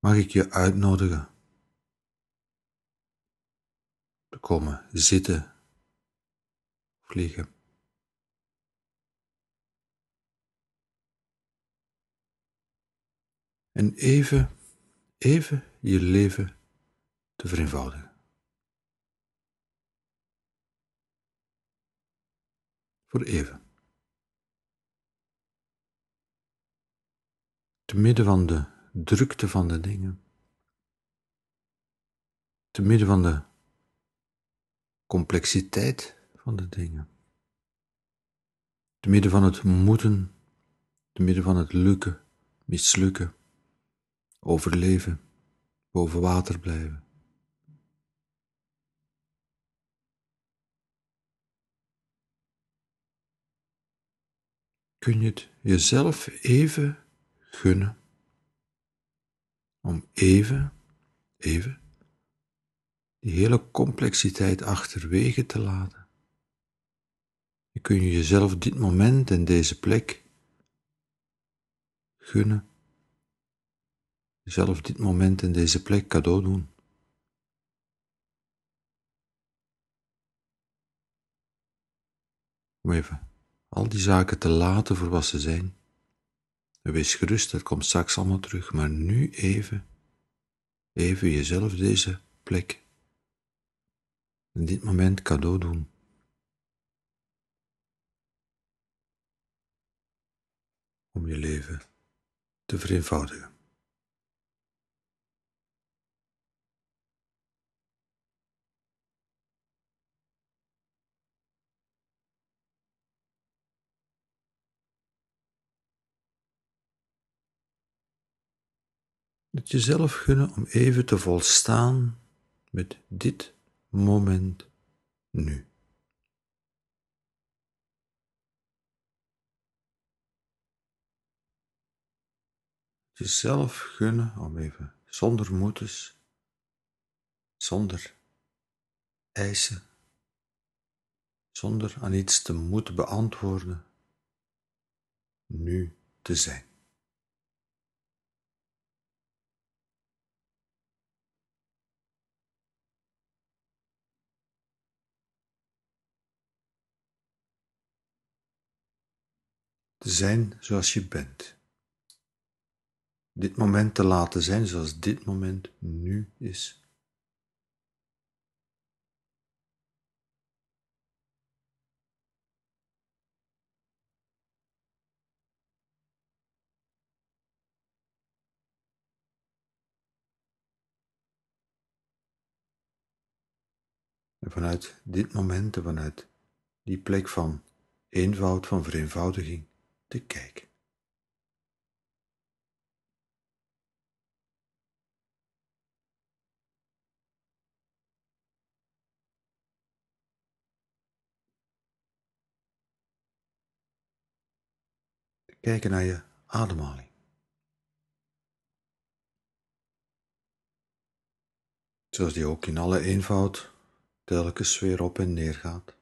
mag ik je uitnodigen te komen zitten of liggen. En even, even je leven te vereenvoudigen. Voor even. Te midden van de drukte van de dingen. Te midden van de complexiteit van de dingen. Te midden van het moeten, te midden van het lukken, mislukken, overleven, boven water blijven. Kun je het jezelf even gunnen om even, even die hele complexiteit achterwege te laten. Je kun je jezelf dit moment en deze plek gunnen. Jezelf dit moment en deze plek cadeau doen. Om even al die zaken te laten voor wat ze zijn. Wees gerust, het komt straks allemaal terug, maar nu even, even jezelf deze plek in dit moment cadeau doen. Om je leven te vereenvoudigen. Het jezelf gunnen om even te volstaan met dit moment nu. Jezelf gunnen om even zonder moetes, zonder eisen, zonder aan iets te moeten beantwoorden, nu te zijn. Te zijn zoals je bent. Dit moment te laten zijn zoals dit moment nu is. En vanuit dit moment en vanuit die plek van eenvoud, van vereenvoudiging, te kijken. Te kijken naar je ademhaling. Zoals die ook in alle eenvoud telkens weer op en neer gaat.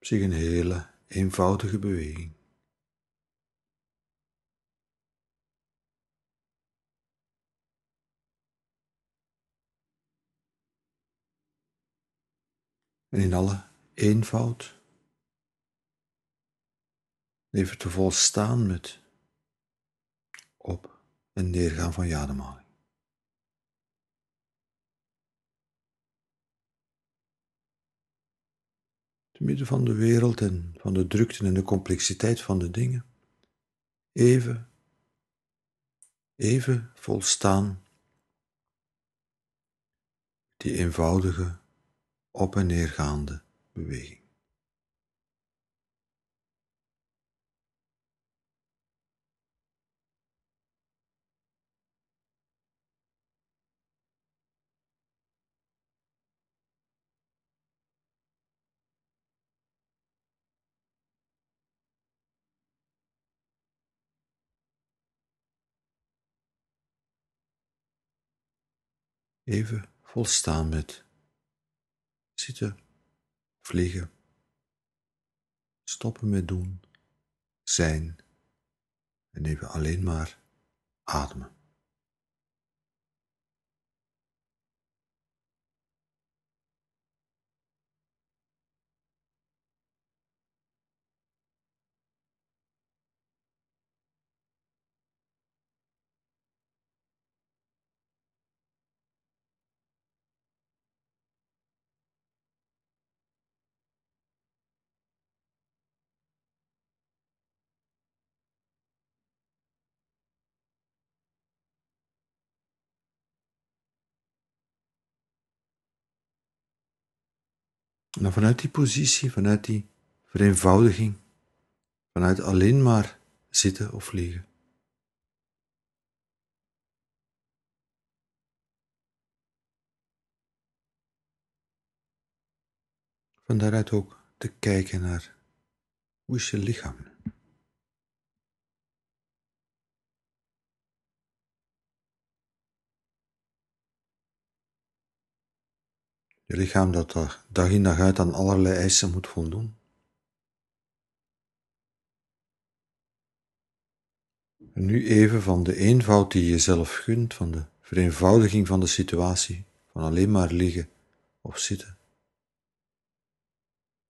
Zich een hele eenvoudige beweging. En in alle eenvoud even te volstaan met op- en neergaan van je ademhaling. Te midden van de wereld en van de drukte en de complexiteit van de dingen, even, even volstaan die eenvoudige op- en neergaande beweging. Even volstaan met zitten, vliegen, stoppen met doen, zijn en even alleen maar ademen. Dan vanuit die positie, vanuit die vereenvoudiging, vanuit alleen maar zitten of liggen. Van daaruit ook te kijken naar hoe is je lichaam. Je lichaam dat dag in dag uit aan allerlei eisen moet voldoen. En nu even van de eenvoud die je jezelf gunt, van de vereenvoudiging van de situatie, van alleen maar liggen of zitten.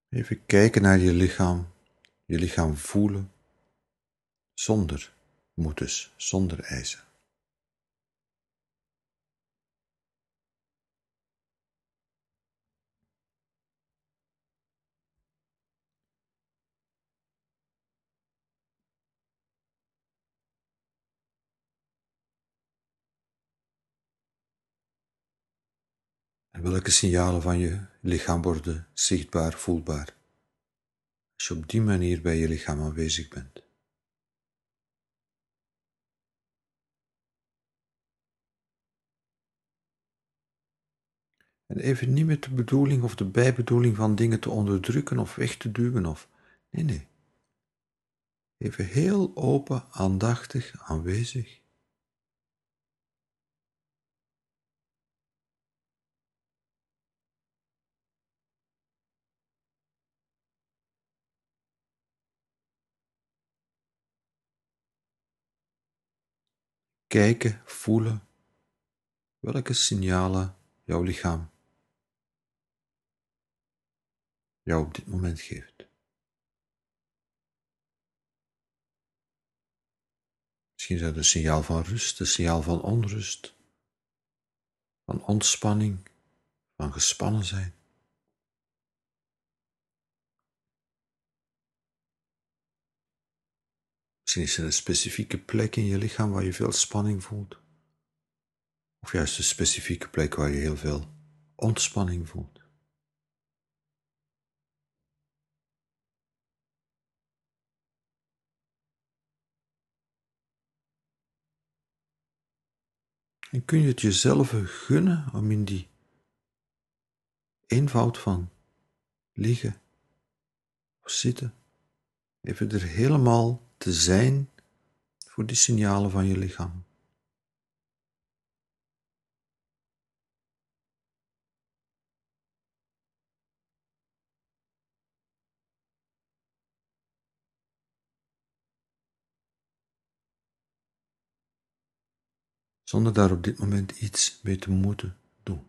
Even kijken naar je lichaam, je lichaam voelen, zonder moetes, zonder eisen. Welke signalen van je lichaam worden zichtbaar, voelbaar, als je op die manier bij je lichaam aanwezig bent. En even niet met de bedoeling of de bijbedoeling van dingen te onderdrukken of weg te duwen of. Nee, nee. Even heel open, aandachtig aanwezig. Kijken, voelen welke signalen jouw lichaam jou op dit moment geeft. Misschien is dat een signaal van rust, een signaal van onrust, van ontspanning, van gespannen zijn. Misschien is er een specifieke plek in je lichaam waar je veel spanning voelt. Of juist een specifieke plek waar je heel veel ontspanning voelt. En kun je het jezelf gunnen om in die eenvoud van liggen of zitten, even er helemaal te zijn voor die signalen van je lichaam. Zonder daar op dit moment iets mee te moeten doen.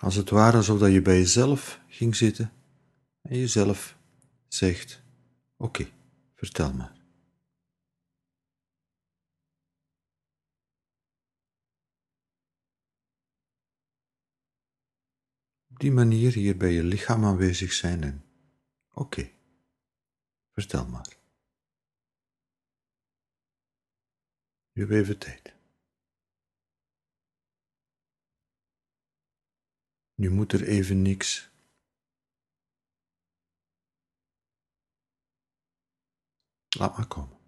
Als het ware alsof je bij jezelf ging zitten en jezelf zegt: Oké, vertel maar. Op die manier hier bij je lichaam aanwezig zijn en oké, vertel maar. Nu even tijd. Nu moet er even niks. Laat maar komen.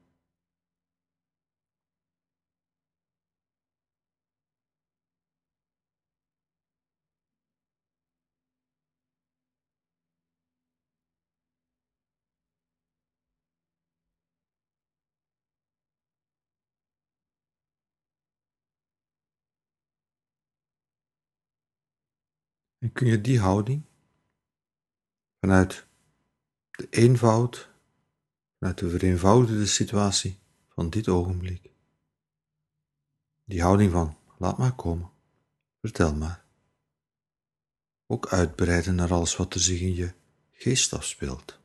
Kun je die houding vanuit de eenvoud, vanuit de vereenvoudigde situatie van dit ogenblik, die houding van laat maar komen, vertel maar, ook uitbreiden naar alles wat er zich in je geest afspeelt.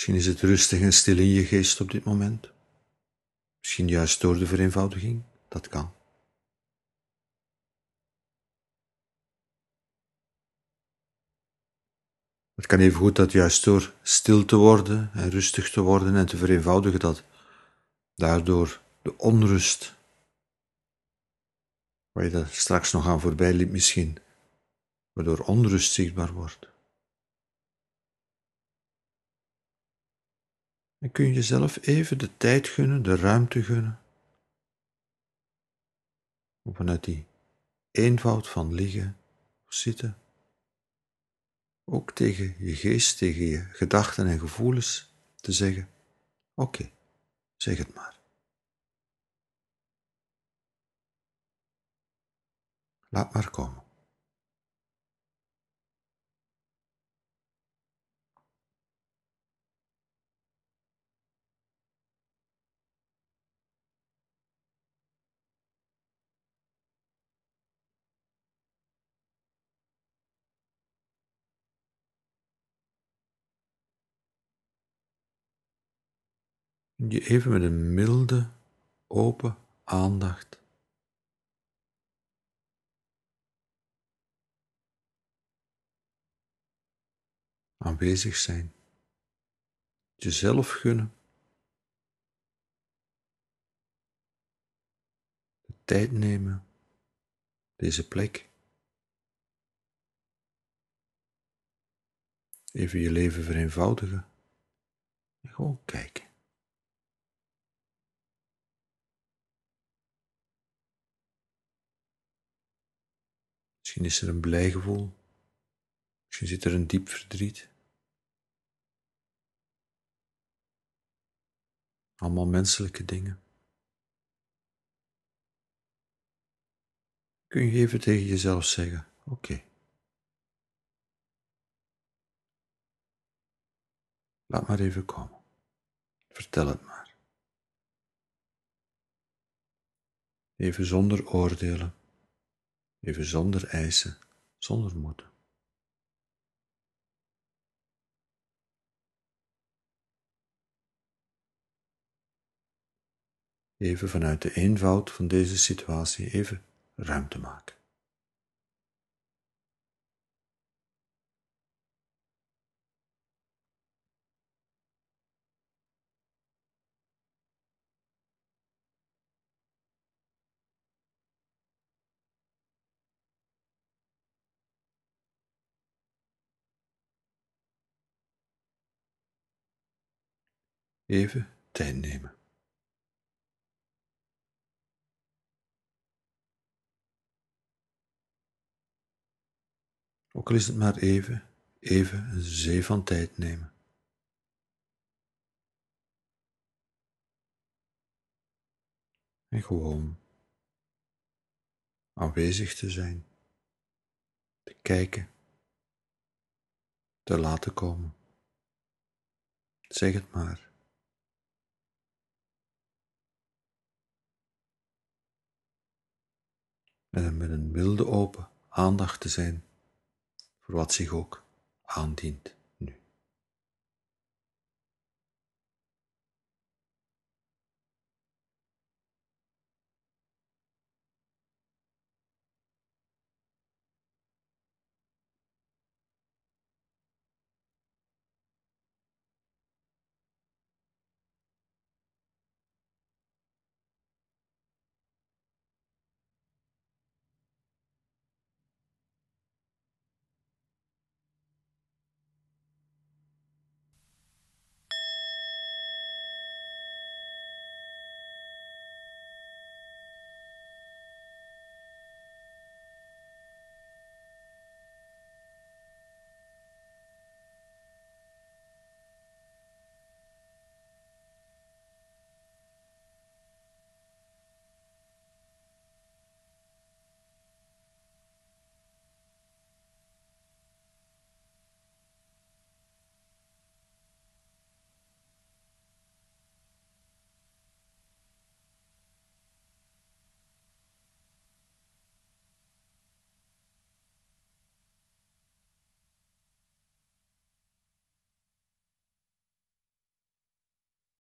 Misschien is het rustig en stil in je geest op dit moment. Misschien juist door de vereenvoudiging. Dat kan. Het kan even goed dat juist door stil te worden en rustig te worden en te vereenvoudigen, dat daardoor de onrust, waar je daar straks nog aan voorbij liep misschien, waardoor onrust zichtbaar wordt. En kun je jezelf even de tijd gunnen, de ruimte gunnen, om vanuit die eenvoud van liggen of zitten, ook tegen je geest, tegen je gedachten en gevoelens te zeggen: Oké, zeg het maar. Laat maar komen. Je even met een milde, open aandacht. Aanwezig zijn, jezelf gunnen, de tijd nemen, deze plek, even je leven vereenvoudigen. En gewoon kijken. Misschien is er een blij gevoel. Misschien zit er een diep verdriet. Allemaal menselijke dingen. Kun je even tegen jezelf zeggen: Oké. Laat maar even komen. Vertel het maar. Even zonder oordelen. Even zonder eisen, zonder moeten. Even vanuit de eenvoud van deze situatie even ruimte maken. Even tijd nemen. Ook al is het maar even, even een zee van tijd nemen. En gewoon aanwezig te zijn, te kijken, te laten komen. Zeg het maar. En met een milde open aandacht te zijn voor wat zich ook aandient.